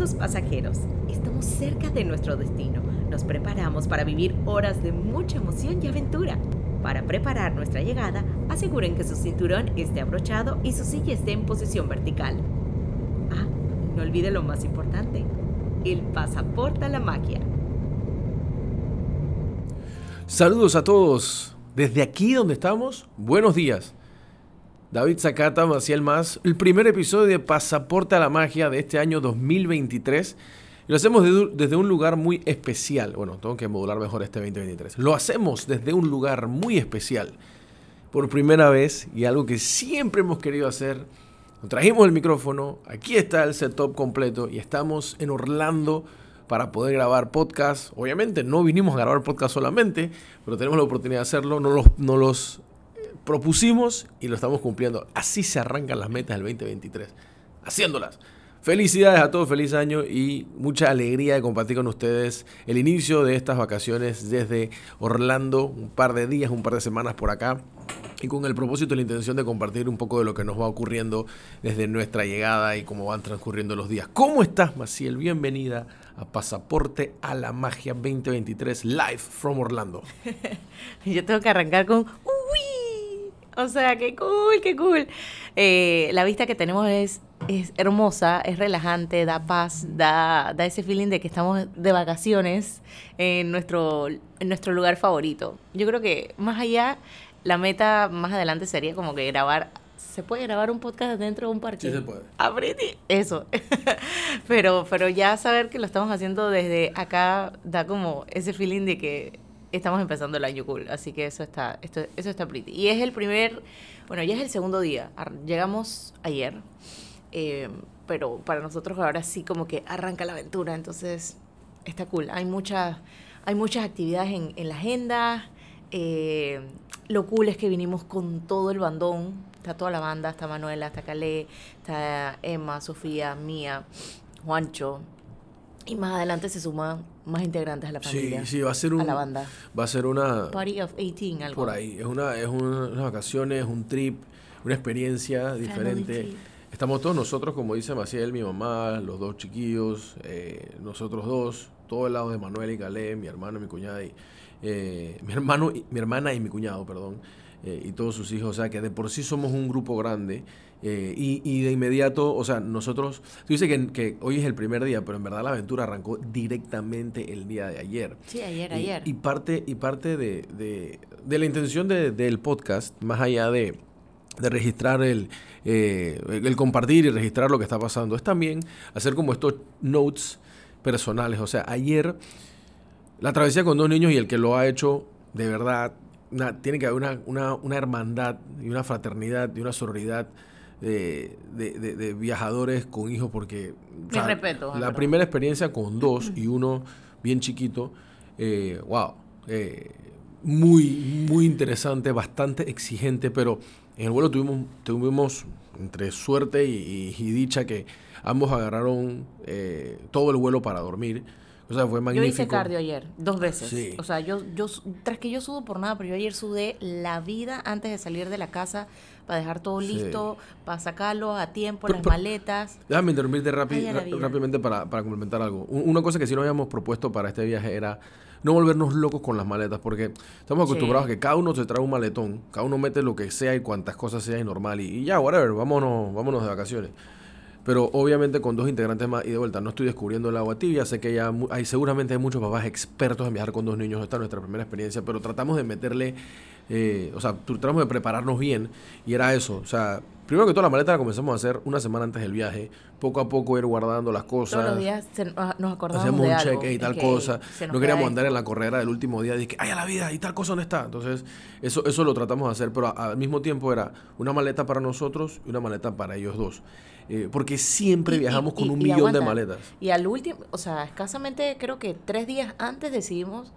Estimados pasajeros, estamos cerca de nuestro destino. Nos preparamos para vivir horas de mucha emoción y aventura. Para preparar nuestra llegada, aseguren que su cinturón esté abrochado y su silla esté en posición vertical. Ah, no olvide lo más importante, el pasaporte a la magia. Saludos a todos. Desde aquí donde estamos, buenos días. David Zacata, Maciel Más, el primer episodio de Pasaporte a la Magia de este año 2023. Y lo hacemos desde un lugar muy especial. Bueno, tengo que modular mejor este 2023. Lo hacemos desde un lugar muy especial. Por primera vez y algo que siempre hemos querido hacer. Trajimos el micrófono, aquí está el setup completo y estamos en Orlando para poder grabar podcast. Obviamente no vinimos a grabar podcast solamente, pero tenemos la oportunidad de hacerlo. No los, no los propusimos y lo estamos cumpliendo. Así se arrancan las metas del 2023, haciéndolas. Felicidades a todos, feliz año y mucha alegría de compartir con ustedes el inicio de estas vacaciones desde Orlando, un par de días, un par de semanas por acá y con el propósito y la intención de compartir un poco de lo que nos va ocurriendo desde nuestra llegada y cómo van transcurriendo los días. ¿Cómo estás, Maciel? Bienvenida a Pasaporte a la Magia 2023 live from Orlando. Yo tengo que arrancar con o sea, qué cool, qué cool. Eh, la vista que tenemos es, es hermosa, es relajante, da paz, da, da ese feeling de que estamos de vacaciones en nuestro, en nuestro lugar favorito. Yo creo que más allá, la meta más adelante sería como que grabar ¿Se puede grabar un podcast dentro de un parque? Sí, se puede. Aprendí eso. pero, pero ya saber que lo estamos haciendo desde acá da como ese feeling de que estamos empezando el año cool, así que eso está, esto, eso está pretty. Y es el primer, bueno, ya es el segundo día, llegamos ayer, eh, pero para nosotros ahora sí como que arranca la aventura, entonces está cool. Hay muchas, hay muchas actividades en, la agenda, eh, lo cool es que vinimos con todo el bandón, está toda la banda, está Manuela, está Calé, está Emma, Sofía, Mía, Juancho, y más adelante se suman más integrantes a la familia. Sí, sí, va a ser un, a la banda. Va a ser una... Party of 18, algo. Por ahí. Es, una, es unas vacaciones, un trip, una experiencia diferente. Estamos todos nosotros, como dice Maciel, mi mamá, los dos chiquillos, eh, nosotros dos, todo el lado de Manuel y Calé, mi hermano y mi cuñada, y, eh, mi, hermano, mi hermana y mi cuñado, perdón, eh, y todos sus hijos. O sea, que de por sí somos un grupo grande eh, y, de inmediato, o sea, nosotros, tú dices que, hoy es el primer día, pero en verdad la aventura arrancó directamente el día de ayer. Sí, ayer, ayer. Y parte, y parte de, la intención del podcast, más allá de, registrar el, eh, el compartir y registrar lo que está pasando, es también hacer como estos notes personales. O sea, ayer la travesía con dos niños y el que lo ha hecho de verdad, tiene que haber una, una hermandad y una fraternidad y una sororidad de, de, viajadores con hijos porque respeto, la primera experiencia con dos y uno bien chiquito, eh, wow, eh, muy, muy interesante, bastante exigente, pero en el vuelo tuvimos, tuvimos entre suerte y, dicha que ambos agarraron eh, todo el vuelo para dormir. O sea, fue magnífico. Yo hice cardio ayer, dos veces. O sea, yo, yo, tras que yo sudo por nada, pero yo ayer sudé la vida antes de salir de la casa para dejar todo listo, para sacarlo a tiempo, las maletas. Déjame interrumpirte rápidamente para, para complementar algo. Una cosa que sí nos habíamos propuesto para este viaje era no volvernos locos con las maletas, porque estamos acostumbrados a que cada uno se trae un maletón, cada uno mete lo que sea y cuantas cosas sea y normal, y, y ya, whatever, vámonos, vámonos de vacaciones. Pero obviamente con dos integrantes más y de vuelta, no estoy descubriendo el agua tibia, sé que ya hay, seguramente hay muchos papás expertos en viajar con dos niños, esta es nuestra primera experiencia, pero tratamos de meterle, eh, o sea, tratamos de prepararnos bien y era eso, o sea, primero que toda la maleta la comenzamos a hacer una semana antes del viaje, poco a poco ir guardando las cosas. Todos los días ah, nos acordamos Hacemos un cheque y tal cosa, no queríamos andar en la corredera del último día, que, ay, a la vida, y tal cosa no está. Entonces, eso, eso lo tratamos de hacer, pero al mismo tiempo era una maleta para nosotros y una maleta para ellos dos. Eh, porque siempre viajamos con un millón de maletas. Y al último, o sea, escasamente creo que tres días antes decidimos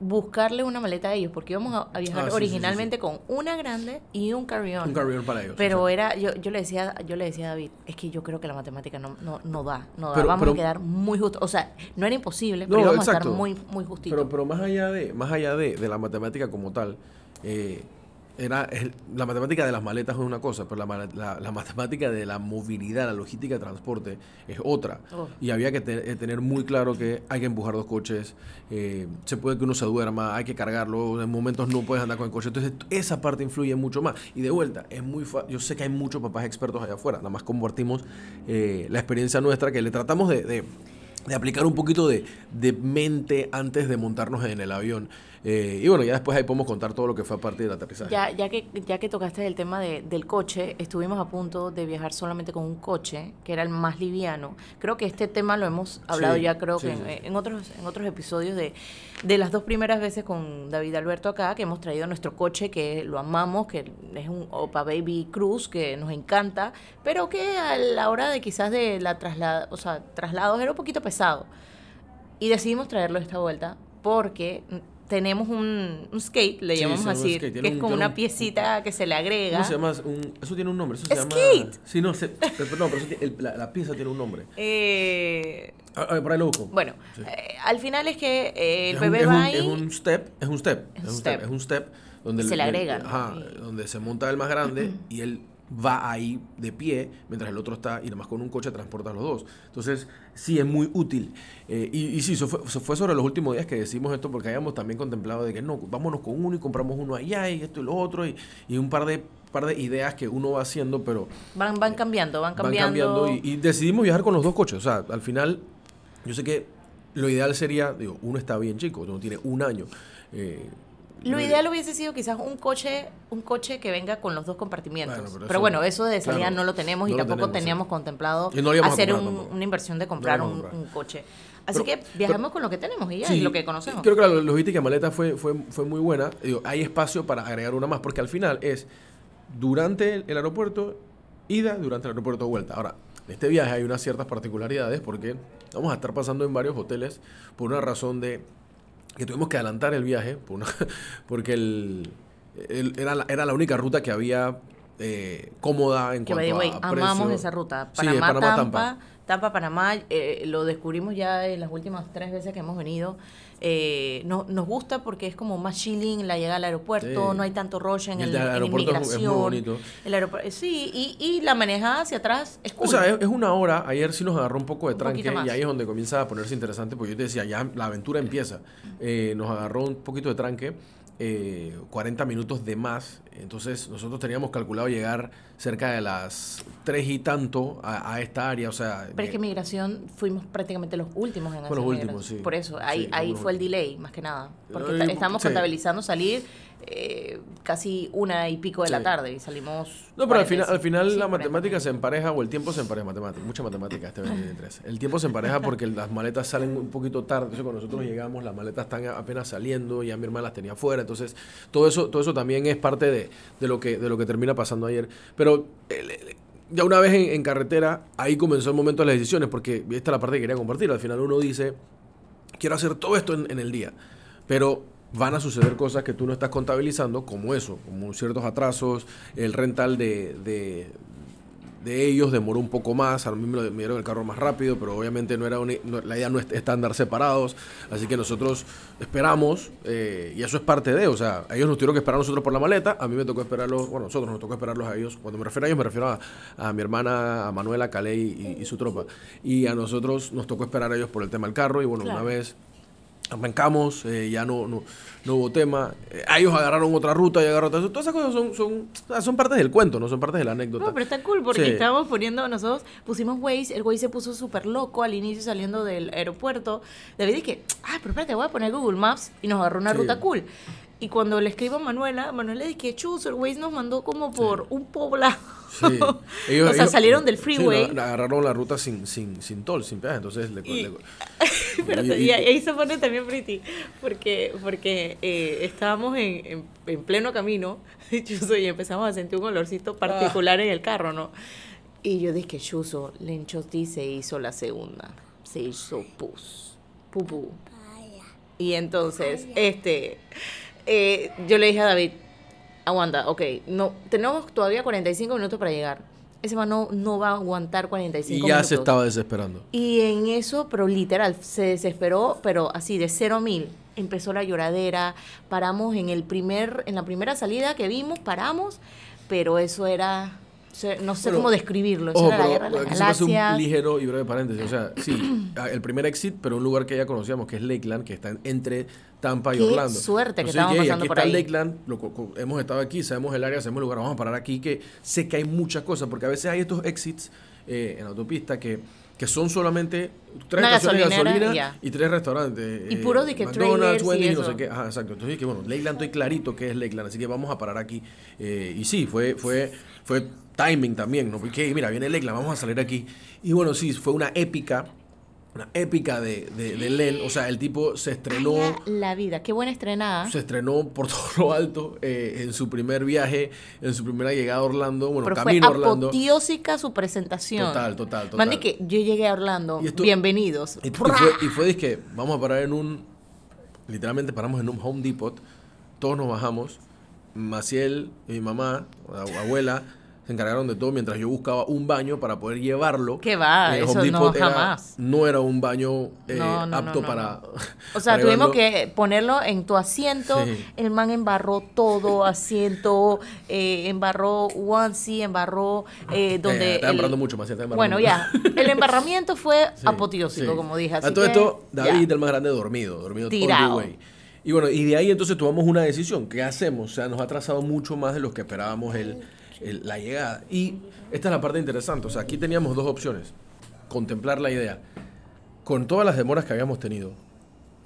buscarle una maleta a ellos, porque íbamos a, viajar ah, originalmente con una grande y un carry-on. Un carry-on para ellos. Pero era, yo, yo le decía, yo le decía a David, es que yo creo que la matemática no, no, no da, no da. vamos a quedar muy justo. O sea, no era imposible, pero íbamos a estar muy, muy justitos. Pero, pero más allá de, más allá de, de la matemática como tal, eh, era la matemática de las maletas es una cosa, pero la, la, matemática de la movilidad, la logística de transporte es otra. Oh. Y había que eh, tener muy claro que hay que empujar dos coches, eh, se puede que uno se duerma, hay que cargarlo, en momentos no puedes andar con el coche. Entonces esa parte influye mucho más. Y de vuelta, es muy yo sé que hay muchos papás expertos allá afuera, nada más compartimos eh, la experiencia nuestra que le tratamos de, aplicar un poquito de, de mente antes de montarnos en el avión. Eh, y bueno, ya después ahí podemos contar todo lo que fue a partir del aterrizaje. Ya, ya, que, ya que tocaste el tema de, del coche, estuvimos a punto de viajar solamente con un coche, que era el más liviano. Creo que este tema lo hemos hablado ya, creo que En, otros, en otros episodios de, de las dos primeras veces con David Alberto acá, que hemos traído nuestro coche, que lo amamos, que es un Opa Baby Cruz, que nos encanta, pero que a la hora de quizás de la traslada, o sea, traslados era un poquito pesado. Y decidimos traerlo esta vuelta porque tenemos un, skate, le llamamos así, que es como una piecita que se le agrega. ¿Cómo se llama? eso tiene un nombre. Eso se skate. Llama, sí, no, pero, pero la, pieza tiene un nombre. Eh, a, ah, por ahí lo busco. Bueno, eh, al final es que eh, el bebé va ahí. Es un step, es un step, es un step, es un step donde se le agrega. Ajá, donde se monta el más grande y él va ahí de pie, mientras el otro está, y nada más con un coche transporta a los dos. Entonces, sí, es muy útil. Eh, y, y, sí, eso fue, fue, sobre los últimos días que decimos esto, porque habíamos también contemplado de que no, vámonos con uno y compramos uno allá y esto y lo otro, y, y un par de par de ideas que uno va haciendo, pero... Van, van cambiando, van cambiando. y, y, decidimos viajar con los dos coches. O sea, al final, yo sé que lo ideal sería, digo, uno está bien chico, uno tiene un año. Eh, lo ideal hubiese sido quizás un coche, un coche que venga con los dos compartimientos. pero, bueno, eso de salida no lo tenemos y tampoco teníamos contemplado hacer una inversión de comprar un, coche. Así que viajamos con lo que tenemos y ya, y lo que conocemos. Creo que la logística de maleta fue, fue, fue muy buena. hay espacio para agregar una más, porque al final es durante el, aeropuerto, ida, durante el aeropuerto, vuelta. Ahora, en este viaje hay unas ciertas particularidades porque vamos a estar pasando en varios hoteles por una razón de que tuvimos que adelantar el viaje porque el, era, era la única ruta que había eh, cómoda en cuanto a, amamos esa ruta. Panamá, Panamá Tampa, Tampa, Panamá, eh, lo descubrimos ya en las últimas tres veces que hemos venido. Eh, no, nos gusta porque es como más chilling la llegada al aeropuerto, no hay tanto rush en, el, en inmigración. Es muy bonito. El aeropuerto, sí, y, y, la manejada hacia atrás es cool. O sea, es, una hora. Ayer sí nos agarró un poco de tranque y ahí es donde comienza a ponerse interesante porque yo te decía, ya la aventura empieza. Eh, nos agarró un poquito de tranque eh, 40 minutos de más. Entonces nosotros teníamos calculado llegar cerca de las 3 y tanto a, esta área. O sea, Pero es que migración fuimos prácticamente los últimos en hacer los últimos, sí. Por eso, ahí, ahí fue el delay, más que nada. Porque estamos contabilizando salir eh, casi una y pico de la tarde y salimos. No, pero al final, al final la matemática se empareja o el tiempo se empareja. Matemática, mucha matemática este 2023. El tiempo se empareja porque las maletas salen un poquito tarde. Entonces, cuando nosotros llegamos, las maletas están apenas saliendo. Ya mi hermana las tenía afuera. Entonces, todo eso, todo eso también es parte de, de lo, que, de lo que termina pasando ayer. Pero. ya una vez en, carretera, ahí comenzó el momento de las decisiones, porque esta es la parte que quería compartir. Al final uno dice, quiero hacer todo esto en, en el día, pero van a suceder cosas que tú no estás contabilizando, como eso, como ciertos atrasos, el rental de, de, ellos demoró un poco más, a mí me, dieron el carro más rápido, pero obviamente no era la idea no es estar separados, así que nosotros esperamos, eh, y eso es parte de, o sea, ellos nos tuvieron que esperar a nosotros por la maleta, a mí me tocó esperarlos, bueno, nosotros nos tocó esperarlos a ellos, cuando me refiero a ellos me refiero a, mi hermana, a Manuela, Caley y, su tropa, y a nosotros nos tocó esperar a ellos por el tema del carro, y bueno, una vez arrancamos, eh, ya no, no, no, hubo tema. Eh, ellos agarraron otra ruta y agarraron otra. Todas esas cosas son, son, son partes del cuento, no son partes de la anécdota. No, pero está cool porque estábamos poniendo, nosotros pusimos Waze, el Waze se puso súper loco al inicio saliendo del aeropuerto. David dije, ah, pero espérate, voy a poner Google Maps y nos agarró una ruta cool. Y cuando le escribo a Manuela, Manuela dice que chuzo, el Waze nos mandó como por un poblado. Sí. o sea, salieron del freeway. agarraron la ruta sin, sin, sin toll, sin peaje. Entonces le, y, y, ahí se pone también pretty. Porque, porque eh, estábamos en, en, pleno camino chuzo, y empezamos a sentir un olorcito particular en el carro, ¿no? Y yo dije, Chuzo, Lenchosti se hizo la segunda. Se hizo pus. Pupú. Y entonces, este eh, yo le dije a David, aguanta, ok, no, tenemos todavía 45 minutos para llegar. ese man no, no va a aguantar 45 Y minutos. ya se estaba desesperando. Y en eso, pero literal, se desesperó, pero así, de cero a mil. Empezó la lloradera, paramos en el primer, en la primera salida que vimos, paramos, pero eso era, no sé Bueno, cómo describirlo, eso Ojo, era la guerra de las un ligero y breve paréntesis. O sea, sí, el primer exit, pero un lugar que ya conocíamos, que es Lakeland, que está en- entre Tampa y Qué Orlando. suerte que Entonces, "Ey, pasando aquí por está ahí". Lakeland, lo hemos estado aquí, sabemos el área, sabemos el lugar, vamos a parar aquí, que sé que hay muchas cosas, porque a veces hay estos exits eh, en autopista que, que son solamente tres Una estaciones de gasolina y tres restaurantes. Y eh, puro de que McDonald's, trailers y Wendy's, no sé qué. Ajá, exacto. Entonces, que bueno, Lakeland estoy clarito que es Lakeland, así que vamos a parar aquí. Eh, y sí, fue, fue, fue timing también, ¿no? Porque mira, viene Lakeland, vamos a salir aquí. Y bueno, sí, fue una épica, una épica de, de, de Len. O sea, el tipo se estrenó, La vida, qué buena estrenada. se estrenó por todo lo alto eh, en su primer viaje, en su primera llegada a Orlando, bueno, pero fue camino a Orlando. apoteósica su presentación. Total, total, total. Mande que yo llegué a Orlando, Y esto- bienvenidos. Y, y fue, y fue que vamos a parar en un. Literalmente paramos en un Home Depot. Todos nos bajamos. Maciel mi mamá, la abuela, se encargaron de todo mientras yo buscaba un baño para poder llevarlo. ¿Qué va? El Eso no, era- jamás. no era un baño eh, No, no, no, apto no, para. O sea, para tuvimos llevarlo. que ponerlo en tu asiento. Sí. El man embarró todo, asiento, eh, embarró onesie, embarró eh, donde... Está embarrando mucho, Maciel, está embarrando Bueno, mucho. ya. El embarramiento fue Sí, apoteósico, sí. como dije. Así a todo que, esto, ya. David, el más grande, dormido, dormido all the Tirado. way. Y bueno, y de ahí entonces tomamos una decisión. ¿Qué hacemos? O sea, nos ha atrasado mucho más de lo que esperábamos el, la llegada. Y esta es la parte interesante. O sea, aquí teníamos dos opciones. Contemplar la idea. Con todas las demoras que habíamos tenido,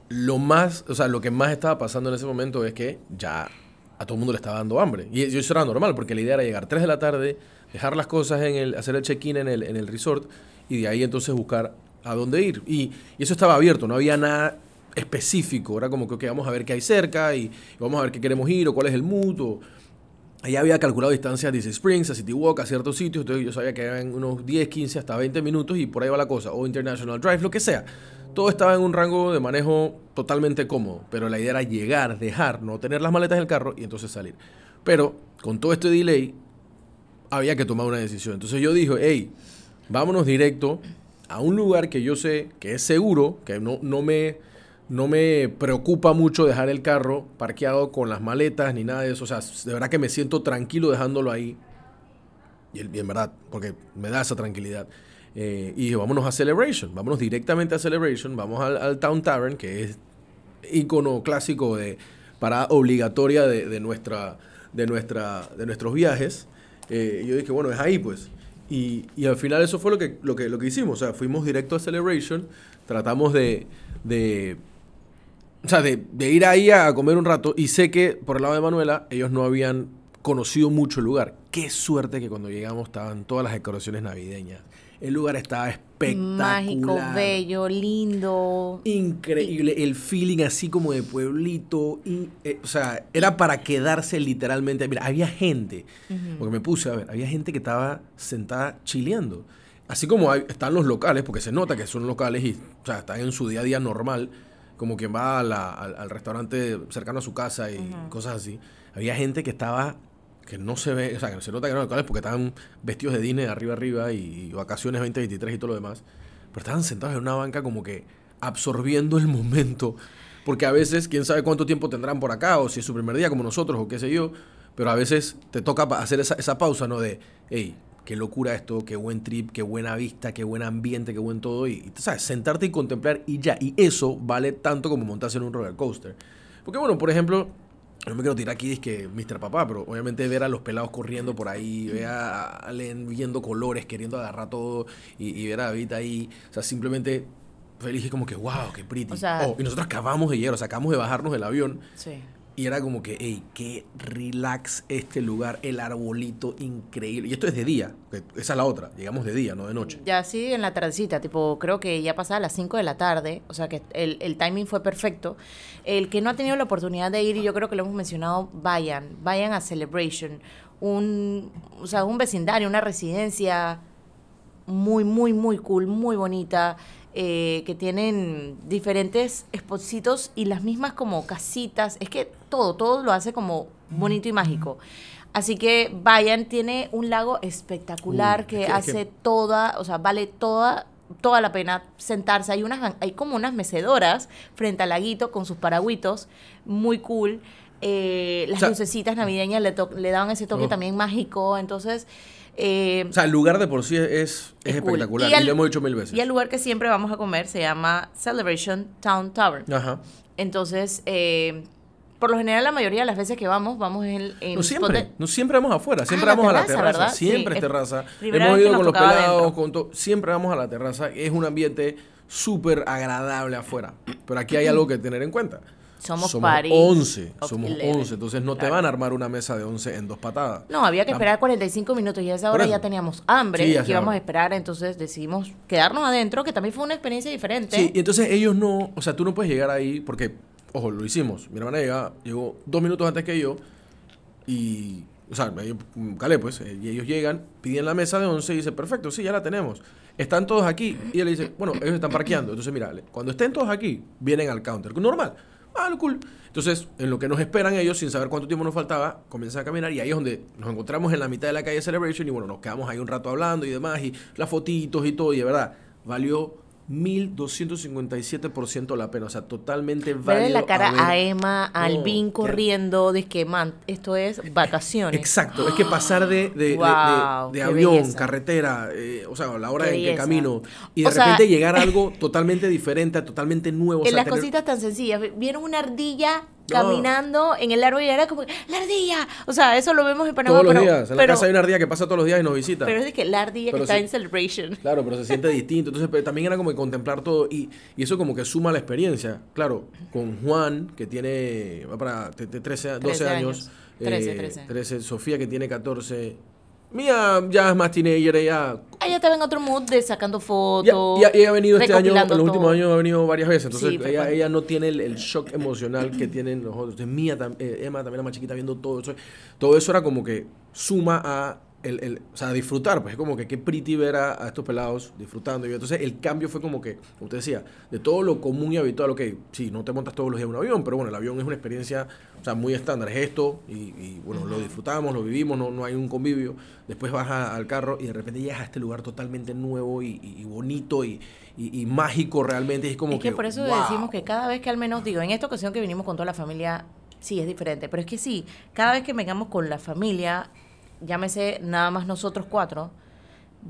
lo más, o sea, lo que más estaba pasando en ese momento es que ya a todo el mundo le estaba dando hambre. Y eso era normal, porque la idea era llegar 3 de la tarde, dejar las cosas en el, hacer el check-in en el, en el resort y de ahí entonces buscar a dónde ir. Y, eso estaba abierto, no había nada específico. Era como que, ok, vamos a ver qué hay cerca y, vamos a ver qué queremos ir o cuál es el mood. Allá había calculado distancias a Disney Springs, a City Walk, a ciertos sitios, entonces yo sabía que eran unos 10, 15, hasta 20 minutos y por ahí va la cosa, o International Drive, lo que sea. Todo estaba en un rango de manejo totalmente cómodo, pero la idea era llegar, dejar, no tener las maletas en el carro y entonces salir. Pero con todo este delay, había que tomar una decisión. Entonces yo dije, hey, vámonos directo a un lugar que yo sé que es seguro, que no, no, me, no me preocupa mucho dejar el carro parqueado con las maletas ni nada de eso. O sea, de verdad que me siento tranquilo dejándolo ahí. Y, en verdad, porque me da esa tranquilidad. Eh, y dije, vámonos a Celebration, vámonos directamente a Celebration, vamos al, al Town Tavern, que es icono clásico de parada obligatoria de, de nuestra, de, nuestra, de nuestros viajes. Eh, y yo dije, bueno, es ahí pues. Y, y al final eso fue lo que, lo, que, lo que hicimos. O sea, fuimos directo a Celebration, tratamos de, o sea, de, de ir ahí a comer un rato. Y sé que por el lado de Manuela, ellos no habían conocido mucho el lugar. Qué suerte que cuando llegamos estaban todas las decoraciones navideñas. El lugar estaba espectacular. Mágico, bello, lindo. Increíble, el feeling así como de pueblito. y, eh, o sea, era para quedarse literalmente. Mira, había gente, porque me puse a ver, había gente que estaba sentada chileando. Así como hay- están los locales, porque se nota que son locales y o sea, están en su día a día normal, como quien va a la- al, al restaurante cercano a su casa y cosas así. Había gente que estaba que no se ve, o sea, que se nota que eran locales porque estaban vestidos de Disney de arriba arriba y, y vacaciones 2023 y todo lo demás. Pero estaban sentados en una banca como que absorbiendo el momento. Porque a veces, quién sabe cuánto tiempo tendrán por acá, o si es su primer día como nosotros, o qué sé yo. Pero a veces te toca hacer esa, esa pausa, ¿no? De, hey, qué locura esto, qué buen trip, qué buena vista, qué buen ambiente, qué buen todo. Y, y, ¿sabes? Sentarte y contemplar y ya. Y eso vale tanto como montarse en un roller coaster. Porque, bueno, por ejemplo, no me quiero tirar aquí, que Mr. Papá, pero obviamente ver a los pelados corriendo por ahí, ver a Allen viendo colores, queriendo agarrar todo, y, y ver a David ahí, o sea, simplemente feliz y como que, wow, qué pretty. O sea- Oh, y nosotros acabamos de llegar, o sea, acabamos de bajarnos del avión, Sí. Y era como que, hey, qué relax este lugar, el arbolito increíble. Y esto es de día, esa es la otra, llegamos de día, no de noche. Ya sí, en la tardecita, tipo, creo que ya pasaba las 5 de la tarde, o sea que el, el timing fue perfecto. El que no ha tenido la oportunidad de ir, y yo creo que lo hemos mencionado, vayan, vayan a Celebration, un, o sea, un vecindario, una residencia muy, muy, muy cool, muy bonita, eh, que tienen diferentes spotsitos y las mismas como casitas, es que todo, todo lo hace como bonito y mágico. Así que vayan, tiene un lago espectacular que es que- es hace que- toda, o sea, vale toda toda la pena sentarse. Hay unas hay como unas mecedoras frente al laguito con sus paragüitos, muy cool. Eh, las O sea- lucecitas navideñas le, to- le daban ese toque Oh. también mágico. Entonces, eh, O sea, el lugar de por sí es, es Es cool. espectacular. Y lo hemos dicho mil veces. y el lugar que siempre vamos a comer se llama Celebration Town Tavern. Ajá. Entonces, eh, por lo general, la mayoría de las veces que vamos, vamos en, en No siempre, de- no siempre vamos afuera, siempre la vamos a la terraza, siempre Sí, es terraza. Hemos que ido con los pelados, con todo, siempre vamos a la terraza, es un ambiente súper agradable afuera. Pero aquí hay algo que tener en cuenta. Somos somos party 11, of somos 11, 11, entonces no te van a armar una mesa de 11 en dos patadas. No, había que La- esperar 45 minutos y a esa hora ya teníamos hambre Sí, y se íbamos a esperar, entonces decidimos quedarnos adentro, que también fue una experiencia diferente. Sí, y entonces ellos no, o sea, tú no puedes llegar ahí porque, ojo, lo hicimos. Mi hermana llega, llegó dos minutos antes que yo y, o sea, mm, calé pues, eh, y ellos llegan, piden la mesa de 11 y dice, perfecto, sí, ya la tenemos. Están todos aquí. Y él le dice, bueno, ellos están parqueando. Entonces, mira, cuando estén todos aquí, vienen al counter. Normal. Ah, lo cool. Entonces, en lo que nos esperan ellos, sin saber cuánto tiempo nos faltaba, comienzan a caminar y ahí es donde nos encontramos en la mitad de la calle Celebration y bueno, nos quedamos ahí un rato hablando y demás y las fotitos y todo y de verdad, valió 1257% la pena, o sea, totalmente válido. la cara haber- a Emma, a No, Alvin corriendo, de que, man, esto es vacaciones. Exacto, es que pasar de, de, de- avión, belleza. carretera, eh, o sea, la hora en que camino, y de O sea- repente llegar a algo totalmente diferente, totalmente nuevo. o en sea, las tener- cositas tan sencillas. Vieron una ardilla Caminando en el árbol y era como, ¡la ardilla! O sea, eso lo vemos en Panamá. todos los pero, días. En la pero, casa hay una ardilla que pasa todos los días y nos visita. pero es de que la ardilla Pero que está sí. en Celebration. Claro, pero se siente distinto. Entonces, pero también era como que contemplar todo y, y eso como que suma la experiencia. Claro, con Juan, que tiene, va para te- te- 13, 12 13 años. años. 13, eh, 13. Sofía, que tiene 14. Mía ya es más teenager, ella... Ella estaba en otro mood de sacando Ya, fotos. ya- ella ha venido este año, en los últimos todo. años ha venido varias veces. Entonces, Sí, ella, ella no tiene el, el shock emocional que tienen los otros. Entonces, Mía, tam- eh, Emma también la más chiquita viendo todo eso. Todo eso era como que suma a el, el- o sea, disfrutar, pues es como que qué pretty ver a, a estos pelados disfrutando. Y entonces el cambio fue como que, como te decía, de todo lo común y habitual, ok, sí, no te montas todos los días en un avión, pero bueno, el avión es una experiencia, o sea, muy estándar, es esto, y, y, bueno, lo disfrutamos, lo vivimos, no, no hay un convivio. Después vas a- al carro y de repente llegas a este lugar totalmente nuevo y, y- y bonito y, mágico realmente. Es como es que, por eso wow. decimos que cada vez que al menos digo, en esta ocasión que vinimos con toda la familia, sí es diferente, pero es que sí, cada vez que vengamos con la familia, llámese nada más nosotros cuatro,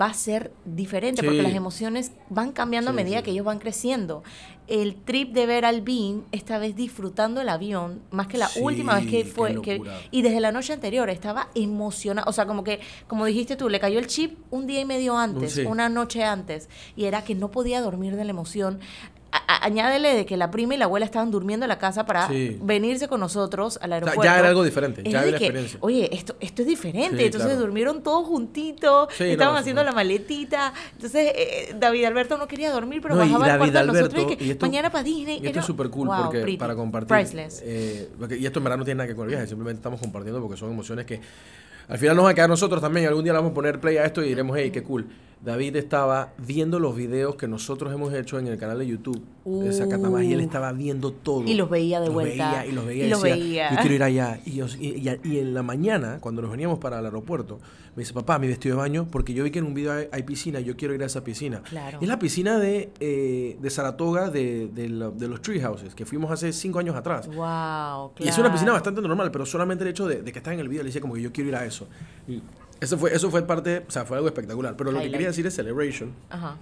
va a ser diferente porque las emociones van cambiando a medida sí. que ellos van creciendo. El trip de ver al Bean, esta vez disfrutando el avión, más que la última vez que fue, que, y desde la noche anterior estaba emocionada, o sea, como que, como dijiste tú, le cayó el chip un día y medio antes, una noche antes, y era que no podía dormir de la emoción. A- añádele de que la prima y la abuela estaban durmiendo en la casa para Sí. venirse con nosotros al O sea, aeropuerto. ya era algo diferente, Era ya la que, experiencia. Oye, esto, esto es diferente. Sí, Entonces claro. durmieron todos juntitos, Sí, estaban no, haciendo la maletita. Entonces eh, David Alberto no quería dormir, pero No, bajaba al cuarto de nosotros y Alberto, que y esto- mañana para Disney. Y esto Era- es súper cool wow, porque pretty, para compartir. Priceless. eh, porque- y esto en verdad no tiene nada que ver con el viaje, simplemente estamos compartiendo porque son emociones que al final nos van a quedar nosotros también. Algún día le vamos a poner play a esto y diremos, hey, qué cool. David estaba viendo los videos que nosotros hemos hecho en el canal de YouTube de Zacatamás y él Uh. estaba viendo todo. Y los veía de Los vuelta. veía y los veía y, Y los decía, veía. yo quiero ir allá. Y, yo- y- y- y en la mañana, cuando nos veníamos para el aeropuerto, me dice, papá, mi vestido de baño, porque yo vi que en un video hay, hay piscina yo quiero ir a esa piscina. Claro. Es la piscina de, eh, de Saratoga de, de la- de los Tree Houses, que fuimos hace cinco años atrás. Wow, Y es una piscina claro. bastante normal, pero solamente el hecho de, de que está en el video le decía como que yo quiero ir a eso. Y eso fue, eso fue parte, o sea, fue algo espectacular. Pero lo que Highlight. quería decir es Celebration. Ajá.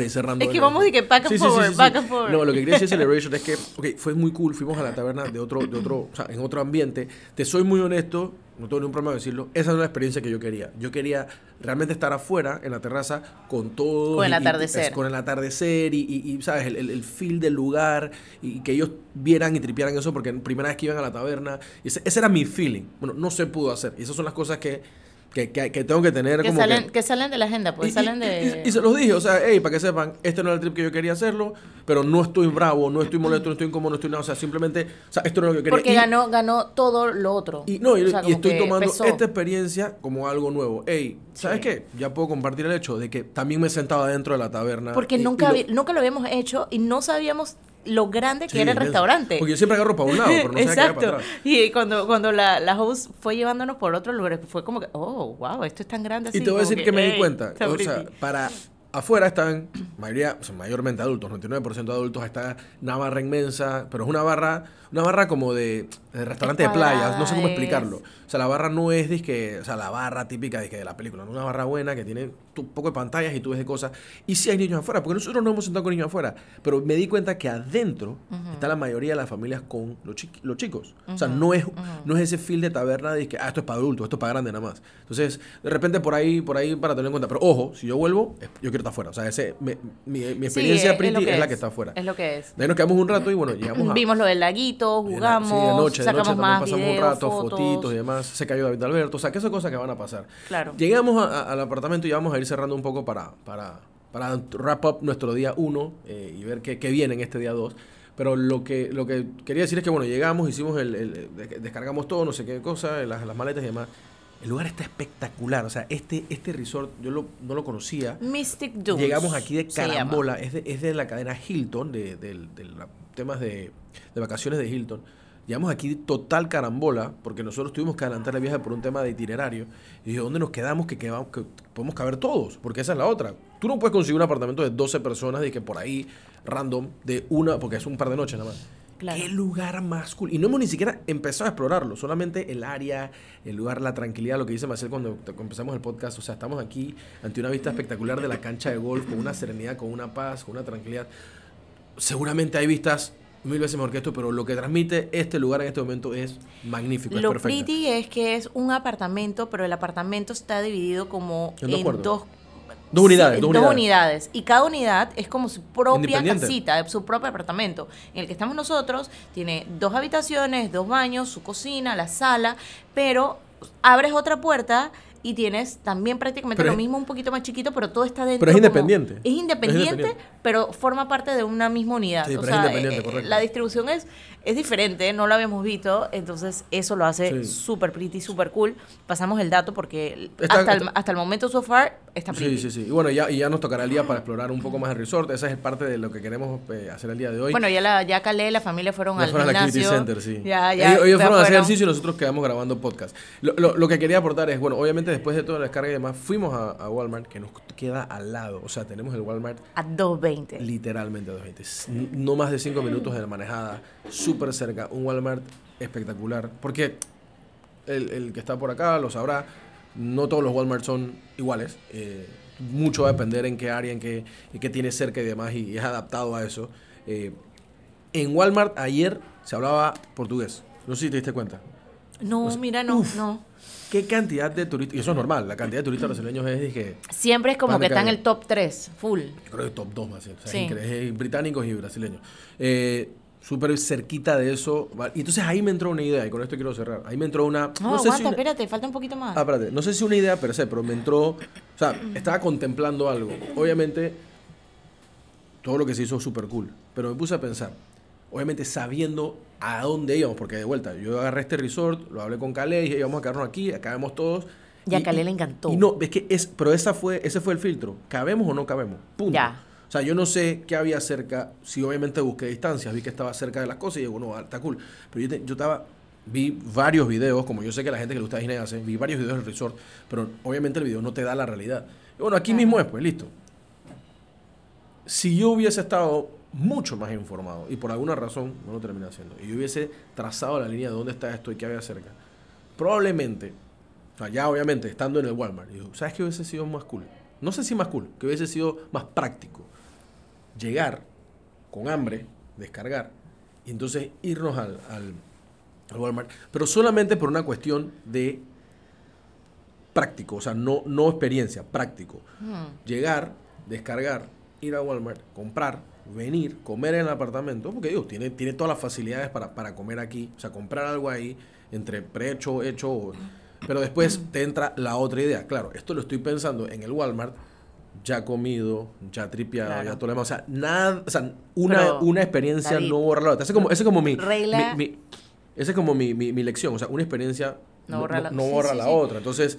Ir cerrando. Es que vamos de que back and Sí, forward, sí, sí. back and forward. No, lo que quería decir Celebration es que, ok, fue muy cool. Fuimos a la taberna de otro, de otro, o sea, en otro ambiente. Te soy muy honesto, no tengo ningún problema de decirlo. Esa es la experiencia que yo quería. Yo quería realmente estar afuera, en la terraza, con todo. Con el y- y- atardecer. con el atardecer y, y- y, ¿sabes? El, el, el feel del lugar y que ellos vieran y tripearan eso porque primera vez que iban a la taberna. Y ese, ese era mi feeling. Bueno, no se pudo hacer. Y esas son las cosas que, que, que- que tengo que tener Que como salen, que... que salen de la agenda, pues Y- salen de... y, y se los dije, o sea, hey, para que sepan, este no era el trip que yo quería hacerlo, pero no estoy bravo, no estoy molesto, no estoy incómodo, no estoy nada, o sea, simplemente, o sea, esto no es lo que quería. Porque Y- ganó, ganó todo lo otro. y no, y, O sea, y estoy tomando pesó. esta experiencia como algo nuevo. Ey, ¿sabes Sí. qué? Ya puedo compartir el hecho de que también me sentaba dentro de la taberna. Porque nunca, lo- nunca lo habíamos hecho y no sabíamos lo grande que Sí, era el restaurante. Porque yo siempre agarro para un lado, pero no Exacto. para atrás. Y cuando, cuando la, la host fue llevándonos por otro lugar, fue como que, oh, wow, esto es tan grande así. Y te voy a decir que, me di "Ey, cuenta. O sea, pretty". para afuera están mayoría, o sea, mayormente adultos, 99% de adultos, está una barra inmensa, pero es una barra, una barra como de, de restaurante de playa, no sé cómo explicarlo. O sea, la barra no es disque, o sea, la barra típica disque de la película, no una barra buena que tiene un poco de pantallas y tú ves de cosas. Y sí hay niños afuera, porque nosotros no hemos sentado con niños afuera, pero me di cuenta que adentro está la mayoría de las familias con los, chi- los chicos. O sea, no es, no es ese feel de taberna de que, ah, esto es para adultos, esto es para grandes nada más. Entonces, de repente por ahí, por ahí para tener en cuenta. Pero ojo, si yo vuelvo, yo quiero estar afuera. O sea, ese, me- mi, mi Sí, experiencia es- es pretty es, que la que está afuera. Es lo que es. De ahí nos quedamos un rato y bueno, llegamos a... Vimos lo del laguito, de la- jugamos, sí, de noche, de sacamos noche también más pasamos videos, un rato, fotos. fotitos y demás. Se cayó David Alberto. O sea, que esas cosas que van a pasar. Claro. Llegamos a- a- al apartamento y vamos a ir cerrando un poco para, para, para wrap up nuestro día 1 y ver qué, qué viene en este día 2. Pero lo que, lo que quería decir es que, bueno, llegamos, hicimos el, el- de- descargamos todo, no sé qué cosa, las, las maletas y demás. El lugar está espectacular. O sea, este, este resort yo lo- no lo conocía. Mystic Dunes. Llegamos aquí de carambola. Es de, es de la cadena Hilton, de, de- de la- temas de, de vacaciones de Hilton. Llegamos aquí total carambola, porque nosotros tuvimos que adelantar el viaje por un tema de itinerario. Y dije, ¿dónde nos quedamos? Que, quedamos, que podemos caber todos, porque esa es la otra. Tú no puedes conseguir un apartamento de 12 personas y que por ahí, random, de una, porque es un par de noches nada más. Claro. Qué lugar más cool. Y no hemos ni siquiera empezado a explorarlo, solamente el área, el lugar, la tranquilidad, lo que dice Marcel cuando, empezamos el podcast. O sea, estamos aquí ante una vista espectacular de la cancha de golf, con una serenidad, con una paz, con una tranquilidad. Seguramente hay vistas mil veces mejor que esto, pero lo que transmite este lugar en este momento es magnífico, es Lo perfecto. pretty es que es un apartamento, pero el apartamento está dividido como En dos en cuartos. dos, Dos unidades, sí, dos dos unidades. Y cada unidad es como su propia casita, su propio apartamento. En el que estamos nosotros, tiene dos habitaciones, dos baños, su cocina, la sala, pero abres otra puerta y tienes también prácticamente Pero lo es- mismo, un poquito más chiquito, pero todo está dentro. Pero es como- independiente. Es independiente, Es independiente. pero forma parte de una misma unidad. Sí, o pero es sea, independiente, eh, correcto. la distribución es, es diferente, no lo habíamos visto, entonces eso lo hace Sí. súper pretty, súper cool. Pasamos el dato porque Está- hasta, el, está- hasta el momento so far está pretty. Sí, sí, sí. Y bueno, ya, y ya nos tocará el día para explorar un poco más el resort. Esa es parte de lo que queremos eh, hacer el día de hoy. Bueno, ya, la, ya Calé, la familia fueron Ya al fueron gimnasio. Center, sí. Ya, ya. ellos ellos fueron a hacer ejercicio y nosotros quedamos grabando podcast. Lo, lo- lo que quería aportar es, bueno, obviamente después de toda la descarga y demás, fuimos a, a Walmart, que nos queda al lado. O sea, tenemos el Walmart A 220. literalmente a 220. S- No más de 5 minutos de la manejada, súper cerca. Un Walmart espectacular. Porque el, el que está por acá lo sabrá, no todos los Walmart son iguales. eh, mucho va a depender en qué área, en qué, en qué tiene cerca y demás, y es adaptado a eso. Eh, en Walmart ayer se hablaba portugués. No sé si te diste cuenta. No, mira, no, uf. no. ¿Qué cantidad de turistas? Y eso es normal, la cantidad de turistas brasileños es, dije, Siempre es como que está en el top 3, full. yo creo que top 2 más. O sea, Sí. es es británicos y brasileños. Eh, Súper cerquita de eso. Y entonces ahí me entró una idea, y con esto quiero cerrar. Ahí me entró una. No, No, sé aguanta, si una- espérate, falta un poquito más. Ah, espérate. No sé si una idea per se, pero me entró. O sea, estaba contemplando algo. Obviamente, todo lo que se hizo súper cool. Pero me puse a pensar. Obviamente, sabiendo a dónde íbamos, porque de vuelta, yo agarré este resort, lo hablé con Calais, dije, vamos a quedarnos aquí, acá vemos todos. Y a Calais le encantó. Y no, es que es, pero esa fue, ese fue el filtro. ¿Cabemos o no cabemos? Punto. Ya. O sea, yo no sé qué había cerca. Si obviamente busqué distancias, vi que estaba cerca de las cosas y digo, bueno, está cool. Pero yo, te- yo estaba, vi varios videos, como yo sé que la gente que le gusta Disney hace, vi varios videos del resort, pero obviamente el video no te da la realidad. Y bueno, aquí mismo es, pues listo. Si yo hubiese estado mucho más informado y por alguna razón no lo terminé haciendo, y yo hubiese trazado la línea de dónde está esto y qué había cerca, probablemente, ya obviamente estando en el Walmart, digo, ¿sabes qué hubiese sido más cool? No sé si más cool, que hubiese sido más práctico. Llegar con hambre, descargar, y entonces irnos al, al, al Walmart, pero solamente por una cuestión de práctico, o sea, no, no experiencia, práctico. Hmm. Llegar, descargar, ir a Walmart, comprar, venir, comer en el apartamento, porque digo, tiene, tiene todas las facilidades para, para comer aquí, o sea, comprar algo ahí, entre prehecho, hecho, pero después te entra la otra idea. Claro, esto lo estoy pensando en el Walmart, ya comido, ya tripeado, Claro. ya todo lo demás. O sea, nada, o sea, una, Pero, una experiencia David, no borra la otra. Ese es como, ese es como mi, regla- mi- mi- esa es como mi, mi- mi lección. O sea, una experiencia No borra la- no sí, borra sí, la sí. otra. Entonces,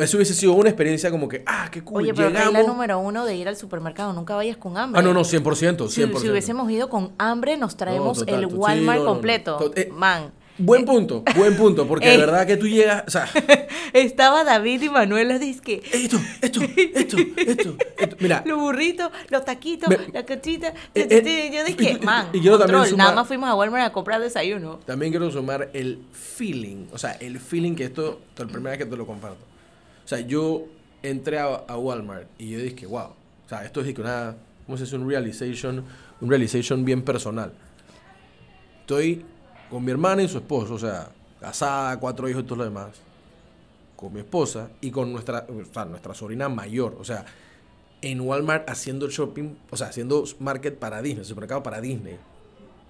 Eso hubiese sido una experiencia como que, ah, qué cool, Oye, pero llegamos. regla número uno de ir al supermercado, nunca vayas con hambre. Ah, no, no, 100%, 100%. Si, si hubiésemos ido con hambre, nos traemos total, el sí, Walmart no, no, no. completo. To- eh, Man. Buen punto, buen punto, porque de Eh. verdad que tú llegas, o sea, Estaba David y Manuela, que esto, esto, esto, esto, esto. Mira, los burritos, los taquitos, Me- la cachita. Eh, yo eh, dije, y- man, y también control, nada sumar- más fuimos a Walmart a comprar desayuno. también quiero sumar el feeling, o sea, el feeling que esto, esto es la primera vez que te lo comparto. O sea, yo entré a, Walmart y yo dije, wow, o sea, esto es que una, ¿cómo se dice? Un realization, un realization bien personal. Estoy con mi hermana y su esposo, o sea, casada, cuatro hijos y todo lo demás, con mi esposa y con nuestra, o sea, nuestra sobrina mayor, o sea, en Walmart haciendo shopping, o sea, haciendo market para Disney, supermercado para Disney.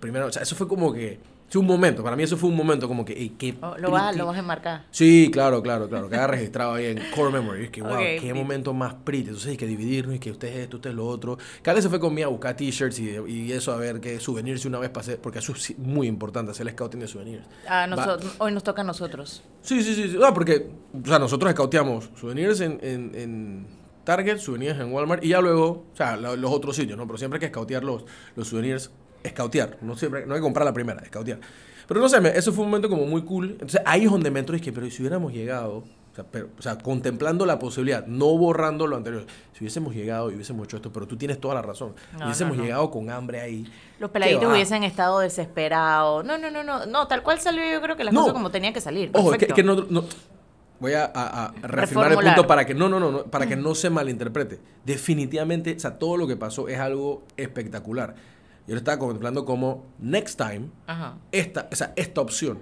Primero, o sea, eso fue como que, fue un momento, para mí eso fue un momento como que, ey, qué Oh, lo, vas, lo vas a enmarcar. Sí, claro, claro, claro. Queda registrado ahí en Core Memory. Es que, wow, qué momento más pretty. Entonces hay que dividirnos y que usted es esto, usted es lo otro. Carla se fue conmigo a buscar t-shirts y, y eso a ver qué souvenirs una vez pasé, porque eso es sí- muy importante, hacer el scouting de souvenirs. Ah, nosotros, hoy nos toca a nosotros. Sí, sí, sí. sí. Ah, porque, o sea, nosotros scouteamos souvenirs en, en, en Target, souvenirs en Walmart y ya luego, o sea, lo- los otros sitios, ¿no? Pero siempre hay que scoutear los, los souvenirs, scoutear. No siempre, no hay que comprar la primera, scoutear. Pero no sé, me- eso fue un momento como muy cool. Entonces ahí es donde me entro y que, pero ¿y si hubiéramos llegado, o sea, pero- o sea, contemplando la posibilidad, no borrando lo anterior, si hubiésemos llegado y hubiésemos hecho esto, pero tú tienes toda la razón, No, hubiésemos no, no. llegado con hambre ahí. Los ¿qué peladitos hubiesen estado desesperados. No, no, no, no. No, tal cual salió yo creo que las cosas como tenían que salir. Ojo, es que, Perfecto. que no, no- voy a, a- a reafirmar el punto para que no, no, no, no, para que no se malinterprete. Definitivamente, o sea, todo lo que pasó es algo espectacular. Yo lo estaba contemplando como next time Ajá. esta, o sea, esta opción.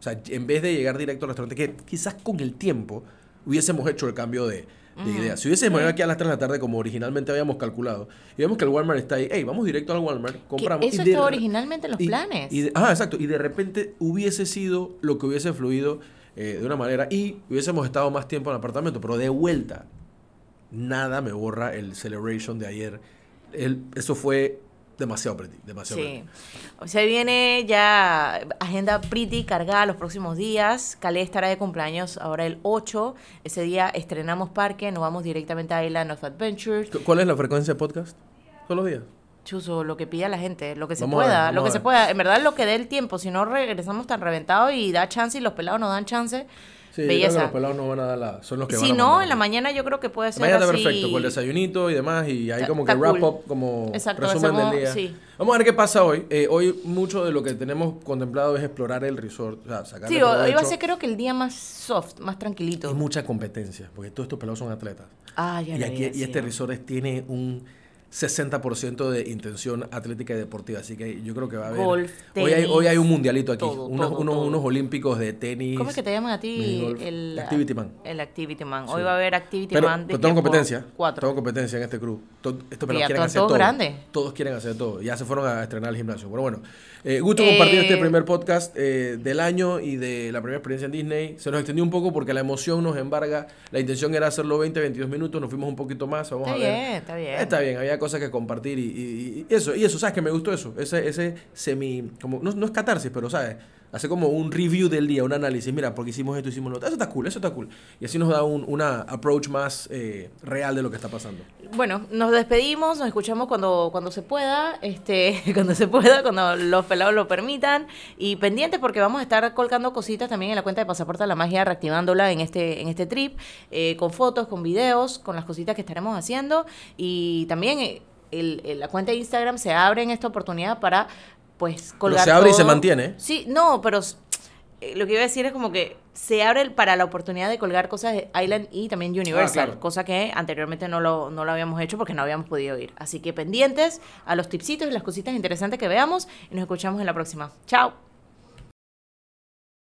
O sea, en vez de llegar directo al restaurante, que quizás con el tiempo hubiésemos hecho el cambio de, de idea. Si hubiésemos ido aquí a las 3 de la tarde como originalmente habíamos calculado, y vemos que el Walmart está ahí, hey, vamos directo al Walmart, compramos. eso estaba originalmente en los y- planes. y de- ah, exacto. Y de repente hubiese sido lo que hubiese fluido eh, de una manera y hubiésemos estado más tiempo en el apartamento, pero de vuelta, nada me borra el celebration de ayer. El- eso fue demasiado pretty, demasiado Sí. pretty. O sea, viene ya agenda pretty cargada los próximos días. Calé estará de cumpleaños ahora el 8. Ese día estrenamos parque, nos vamos directamente a Island of Adventures. ¿Cu- ¿Cuál es la frecuencia de podcast? Todos los días. Chuzo, lo que pida la gente, lo que se Vamos ver, pueda, vamos lo que se ver. pueda. En verdad, lo que dé el tiempo. Si no regresamos tan reventados y da chance y los pelados no dan chance, Sí, yo creo que belleza. los pelados no van a dar la... Son los que Si van a no, en la mañana yo creo que puede ser Mañana así. perfecto, con el desayunito y demás, y ahí Está- como que wrap cool. up, como Exacto, resumen del hacemos- día. sí. Vamos a ver qué pasa hoy. Eh, hoy mucho de lo que tenemos contemplado es explorar el resort, o sea, sacarle Sí, hoy va a ser creo que el día más soft, más tranquilito. Hay mucha competencia, porque todos estos pelados son atletas. Ah, ya y, aquí, y este resort es- tiene un 60% de intención atlética y deportiva, así que yo creo que va a haber... Golf, hoy, hay, tenis, hoy hay un mundialito aquí, todo, unos, todo, unos, todo. unos olímpicos de tenis. ¿Cómo es que te llaman a ti? El Activity Man. El Activity Man. Sí. Hoy va a haber Activity Pero, Man. de pero tengo competencia. Cuatro. Tengo competencia en este crew. To- estos pelados Ya, quieren hacer todos grandes. Todos quieren hacer todo. Ya se fueron a estrenar el gimnasio. Pero bueno, eh, gusto Eh, compartir este primer podcast eh, del año y de la primera experiencia en Disney. Se nos extendió un poco porque la emoción nos embarga. La intención era hacerlo 20, 22 minutos. Nos fuimos un poquito más. Vamos Está a ver. bien, está bien. Está bien, había cosas que compartir y, y- eso, y eso, ¿sabes? Que me gustó eso. Ese, ese semi, como, no, no es catarsis, pero, ¿sabes? Hace como un review del día, un análisis. Mira, porque hicimos esto, hicimos lo otro. Eso está cool, eso está cool. Y así nos da un, una approach más eh, real de lo que está pasando. Bueno, nos despedimos, nos escuchamos cuando, cuando se pueda, este, cuando se pueda, cuando los pelados lo permitan. Y pendientes porque vamos a estar colgando cositas también en la cuenta de Pasaporte a la Magia, reactivándola en este, en este trip, eh, con fotos, con videos, con las cositas que estaremos haciendo. Y también eh, el- el- la cuenta de Instagram se abre en esta oportunidad para pues colgar. se abre y se mantiene. Sí, no, pero eh, lo que iba a decir es como que se abre para la oportunidad de colgar cosas de Island y también Universal, claro. cosa que anteriormente no lo, no lo habíamos hecho porque no habíamos podido ir. Así que pendientes a los tipsitos y las cositas interesantes que veamos y nos escuchamos en la próxima. Chao.